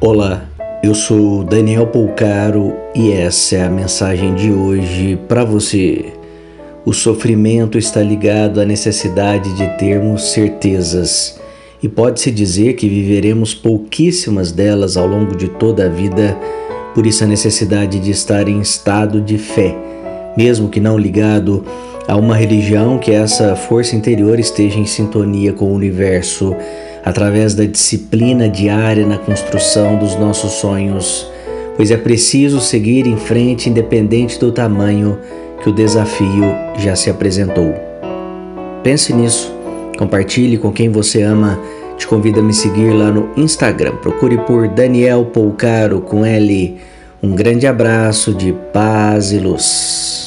Olá, eu sou Daniel Polcaro e essa é a mensagem de hoje para você. O sofrimento está ligado à necessidade de termos certezas e pode-se dizer que viveremos pouquíssimas delas ao longo de toda a vida, por isso a necessidade de estar em estado de fé, mesmo que não ligado a uma religião, que essa força interior esteja em sintonia com o universo através da disciplina diária na construção dos nossos sonhos, pois é preciso seguir em frente independente do tamanho que o desafio já se apresentou. Pense nisso, compartilhe com quem você ama. Te convido a me seguir lá no Instagram. Procure por Daniel Polcaro com L. Um grande abraço de paz e luz.